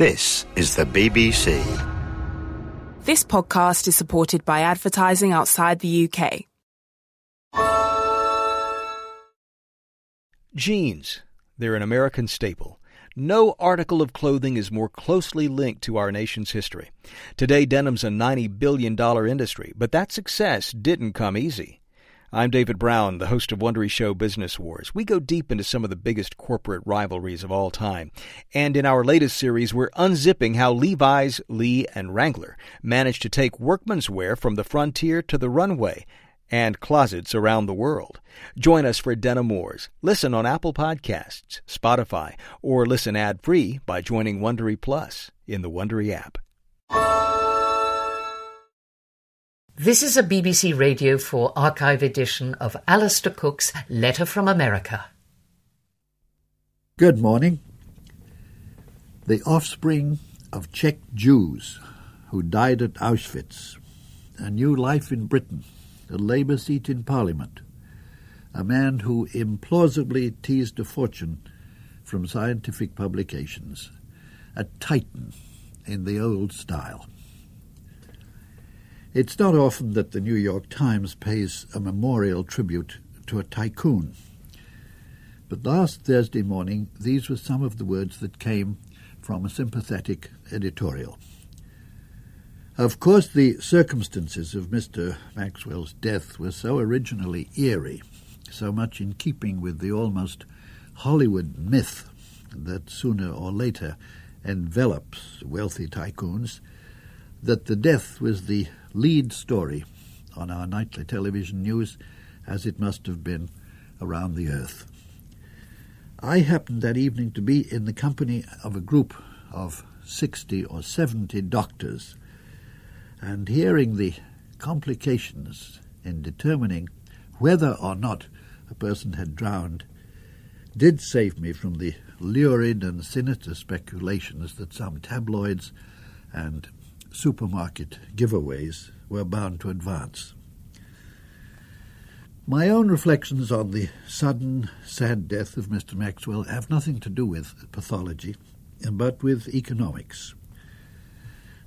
This is the BBC. This podcast is supported by advertising outside the UK. Jeans. They're an American staple. No article of clothing is more closely linked to our nation's history. Today, denim's a $90 billion industry, but that success didn't come easy. I'm David Brown, the host of Wondery Show Business Wars. We go deep into some of the biggest corporate rivalries of all time. And in our latest series, we're unzipping how Levi's, Lee, and Wrangler managed to take workman's wear from the frontier to the runway and closets around the world. Join us for Denim Wars. Listen on Apple Podcasts, Spotify, or listen ad-free by joining Wondery Plus in the Wondery app. This is a BBC Radio 4 archive edition of Alistair Cooke's Letter from America. Good morning. The offspring of Czech Jews who died at Auschwitz, a new life in Britain, a Labour seat in Parliament, a man who implausibly teased a fortune from scientific publications, a titan in the old style. It's not often that the New York Times pays a memorial tribute to a tycoon. But last Thursday morning, these were some of the words that came from a sympathetic editorial. Of course, the circumstances of Mr. Maxwell's death were so originally eerie, so much in keeping with the almost Hollywood myth that sooner or later envelops wealthy tycoons, that the death was the lead story on our nightly television news, as it must have been around the earth. I happened that evening to be in the company of a group of 60 or 70 doctors, and hearing the complications in determining whether or not a person had drowned did save me from the lurid and sinister speculations that some tabloids and supermarket giveaways were bound to advance. My own reflections on the sudden, sad death of Mr. Maxwell have nothing to do with pathology, but with economics.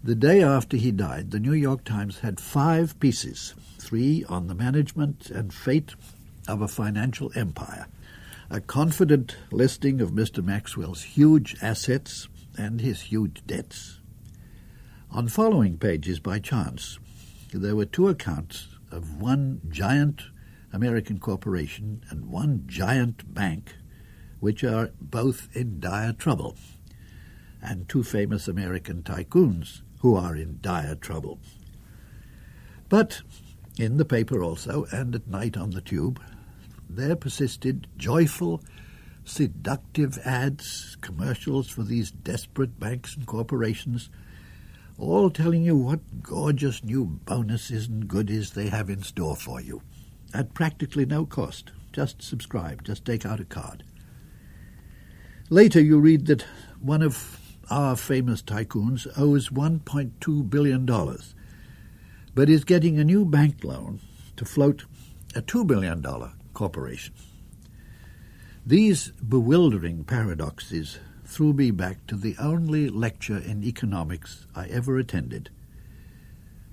The day after he died, the New York Times had five pieces, three on the management and fate of a financial empire, a confident listing of Mr. Maxwell's huge assets and his huge debts, on following pages, by chance, there were two accounts of one giant American corporation and one giant bank, which are both in dire trouble, and two famous American tycoons who are in dire trouble. But in the paper also, and at night on the tube, there persisted joyful, seductive ads, commercials for these desperate banks and corporations all telling you what gorgeous new bonuses and goodies they have in store for you at practically no cost. Just subscribe, just take out a card. Later, you read that one of our famous tycoons owes $1.2 billion, but is getting a new bank loan to float a $2 billion corporation. These bewildering paradoxes threw me back to the only lecture in economics I ever attended.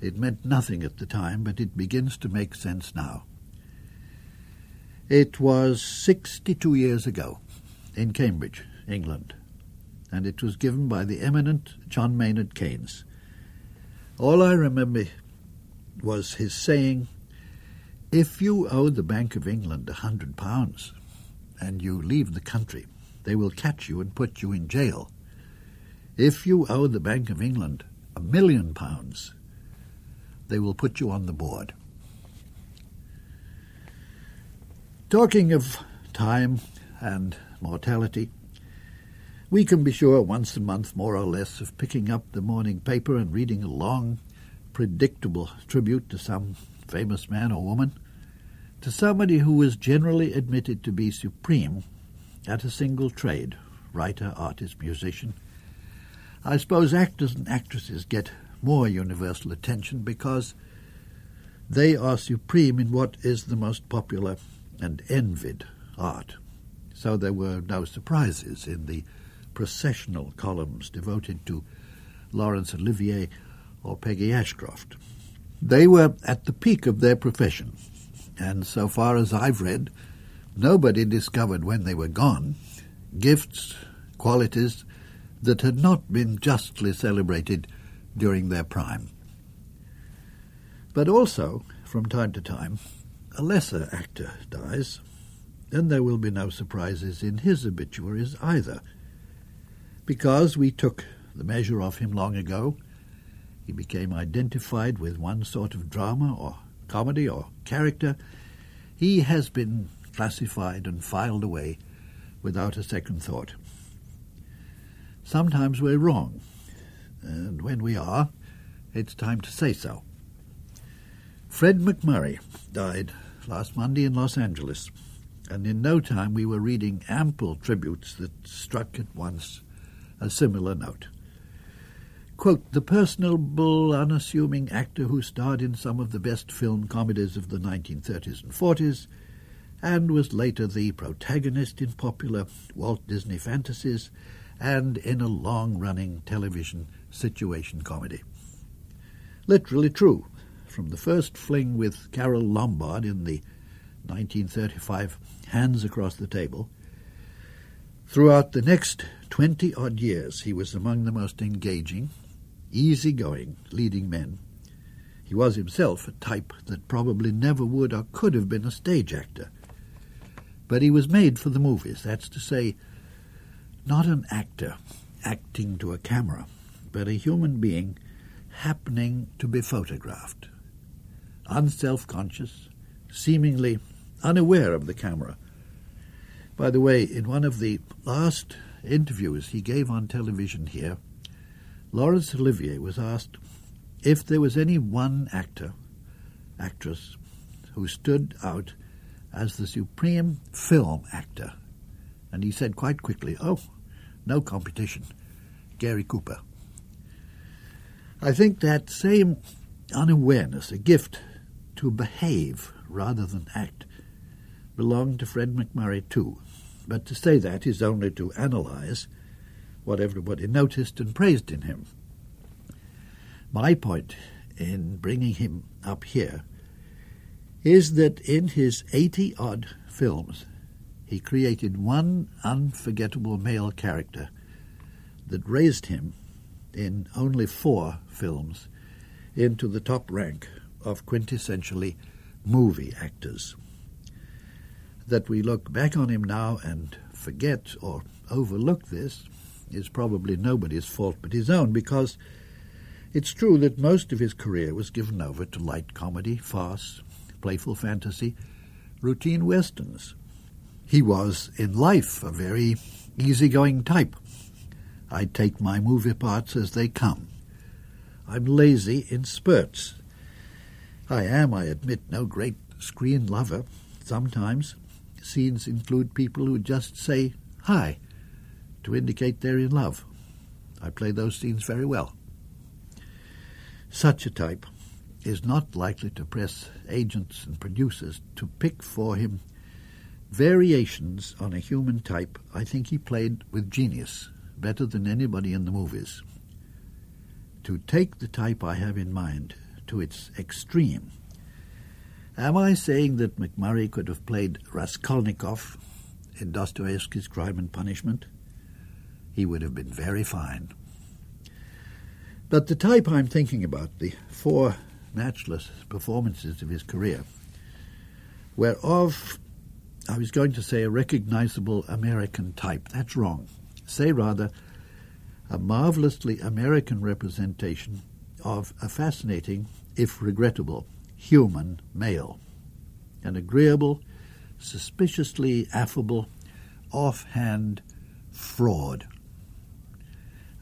It meant nothing at the time, but it begins to make sense now. It was 62 years ago in Cambridge, England, and it was given by the eminent John Maynard Keynes. All I remember was his saying, If you owe the Bank of England a hundred pounds and you leave the country, they will catch you and put you in jail. If you owe the Bank of England a million pounds, they will put you on the board. Talking of time and mortality, we can be sure once a month, more or less, of picking up the morning paper and reading a long, predictable tribute to some famous man or woman, to somebody who was generally admitted to be supreme at a single trade writer, artist, musician. I suppose actors and actresses get more universal attention because they are supreme in what is the most popular and envied art. So there were no surprises in the processional columns devoted to Laurence Olivier or Peggy Ashcroft. They were at the peak of their profession, and so far as I've read, nobody discovered when they were gone gifts, qualities that had not been justly celebrated during their prime. But also, from time to time, a lesser actor dies, and there will be no surprises in his obituaries either, because we took the measure of him long ago. He became identified with one sort of drama or comedy or character. He has been classified and filed away without a second thought. Sometimes we're wrong, and when we are, it's time to say so. Fred MacMurray died last Monday in Los Angeles, and in no time we were reading ample tributes that struck at once a similar note. Quote, the personable, unassuming actor who starred in some of the best film comedies of the 1930s and 40s, and was later the protagonist in popular Walt Disney fantasies and in a long-running television situation comedy. Literally true, from the first fling with Carole Lombard in the 1935 Hands Across the Table, throughout the next 20-odd years he was among the most engaging, easy-going leading men. He was himself a type that probably never would or could have been a stage actor. But he was made for the movies, that's to say, not an actor acting to a camera, but a human being happening to be photographed. Unself conscious, seemingly unaware of the camera. By the way, in one of the last interviews he gave on television here, Laurence Olivier was asked if there was any one actor, actress, who stood out as the supreme film actor and he said quite quickly, Oh, no competition. Gary Cooper. I think that same unawareness, a gift to behave rather than act, belonged to Fred MacMurray too. But to say that is only to analyze what everybody noticed and praised in him. My point in bringing him up here is that in his 80 odd films, he created one unforgettable male character that raised him, in only four films, into the top rank of quintessentially movie actors. That we look back on him now and forget or overlook this is probably nobody's fault but his own, because it's true that most of his career was given over to light comedy, farce, playful fantasy, routine westerns. He was, in life, a very easygoing type. I take my movie parts as they come. I'm lazy in spurts. I am, I admit, no great screen lover. Sometimes scenes include people who just say hi to indicate they're in love. I play those scenes very well. Such a type is not likely to press agents and producers to pick for him variations on a human type, I think he played with genius, better than anybody in the movies. To take the type I have in mind to its extreme. Am I saying that MacMurray could have played Raskolnikov in Dostoevsky's Crime and Punishment? He would have been very fine. But the type I'm thinking about, the four matchless performances of his career, were of I was going to say a recognizable American type. That's wrong. Say rather, a marvelously American representation of a fascinating, if regrettable, human male. An agreeable, suspiciously affable, offhand fraud.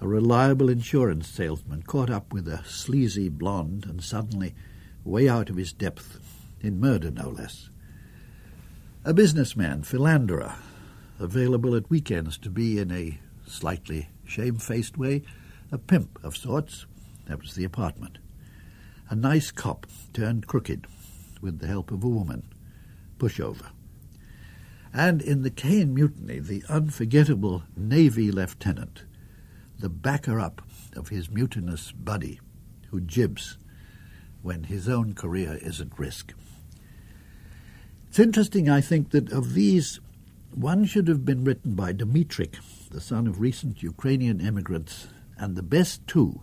A reliable insurance salesman caught up with a sleazy blonde and suddenly way out of his depth, in murder no less. A businessman, philanderer, available at weekends to be in a slightly shamefaced way a pimp of sorts. That was the apartment. A nice cop turned crooked with the help of a woman. Pushover. And in the Caine Mutiny, the unforgettable Navy lieutenant, the backer up of his mutinous buddy, who jibs when his own career is at risk. It's interesting, I think, that of these, one should have been written by Dmytryk, the son of recent Ukrainian immigrants, and the best two,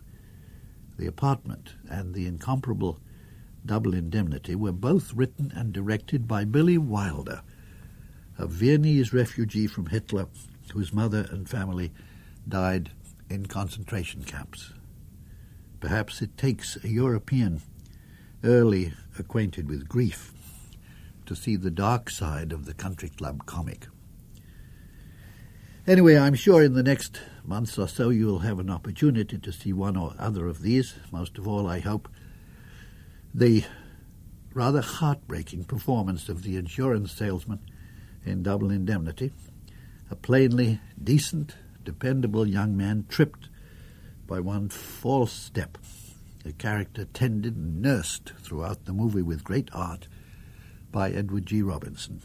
The Apartment and The Incomparable Double Indemnity, were both written and directed by Billy Wilder, a Viennese refugee from Hitler whose mother and family died in concentration camps. Perhaps it takes a European early acquainted with grief to see the dark side of the country club comic. Anyway, I'm sure in the next months or so you'll have an opportunity to see one or other of these. Most of all, I hope the rather heartbreaking performance of the insurance salesman in Double Indemnity, a plainly decent, dependable young man tripped by one false step, a character tended and nursed throughout the movie with great art by Edward G. Robinson.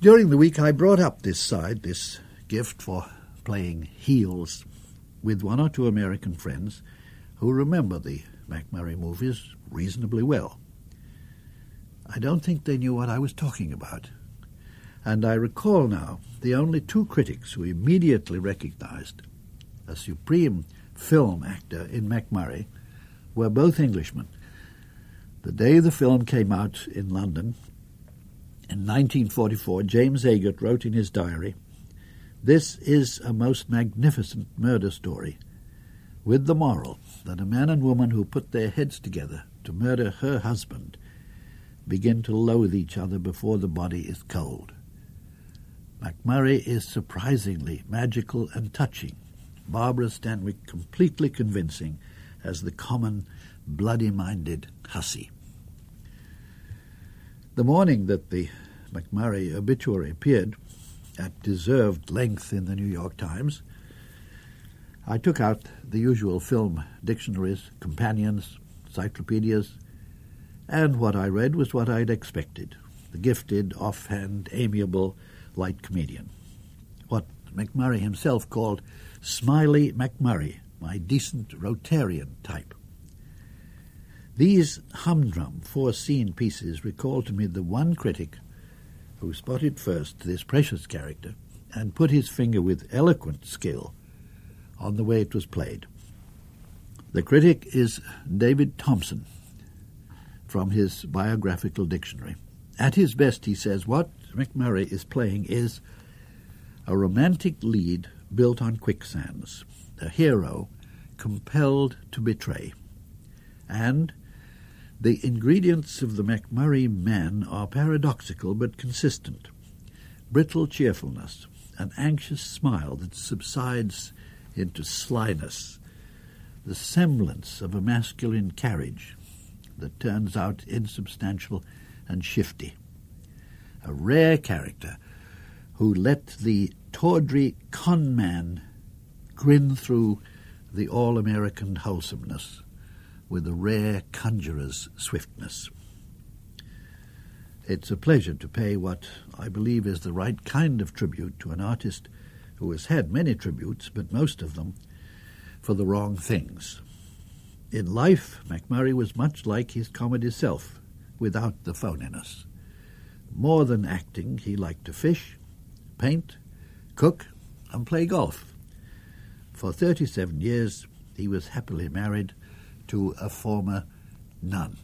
During the week, I brought up this side, this gift for playing heels, with one or two American friends who remember the MacMurray movies reasonably well. I don't think they knew what I was talking about. And I recall now the only two critics who immediately recognized a supreme film actor in MacMurray were both Englishmen. The day the film came out in London, in 1944, James Agate wrote in his diary, This is a most magnificent murder story, with the moral that a man and woman who put their heads together to murder her husband begin to loathe each other before the body is cold. MacMurray is surprisingly magical and touching, Barbara Stanwyck completely convincing as the common, bloody-minded hussy. The morning that the MacMurray obituary appeared, at deserved length in the New York Times, I took out the usual film dictionaries, companions, encyclopedias, and what I read was what I'd expected the gifted, offhand, amiable, light comedian. What MacMurray himself called Smiley MacMurray, my decent Rotarian type. These humdrum four scene pieces recall to me the one critic who spotted first this precious character and put his finger with eloquent skill on the way it was played. The critic is David Thomson from his biographical dictionary. At his best, he says, what MacMurray is playing is a romantic lead built on quicksands, a hero compelled to betray. And the ingredients of the MacMurray man are paradoxical but consistent. Brittle cheerfulness, an anxious smile that subsides into slyness, the semblance of a masculine carriage, that turns out insubstantial and shifty. A rare character who let the tawdry con man grin through the all American wholesomeness with a rare conjurer's swiftness. It's a pleasure to pay what I believe is the right kind of tribute to an artist who has had many tributes, but most of them for the wrong things. In life, MacMurray was much like his comedy self, without the phoniness. More than acting, he liked to fish, paint, cook, and play golf. For 37 years, he was happily married to a former nun.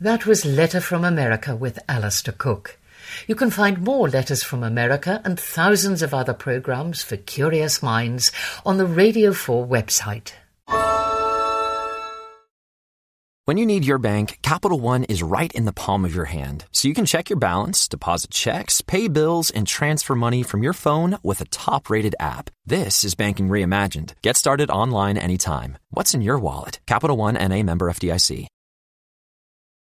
That was Letter from America with Alistair Cooke. You can find more Letters from America and thousands of other programs for curious minds on the Radio 4 website. When you need your bank, Capital One is right in the palm of your hand, so you can check your balance, deposit checks, pay bills, and transfer money from your phone with a top rated app. This is banking reimagined. Get started online anytime. What's in your wallet? Capital One NA member FDIC.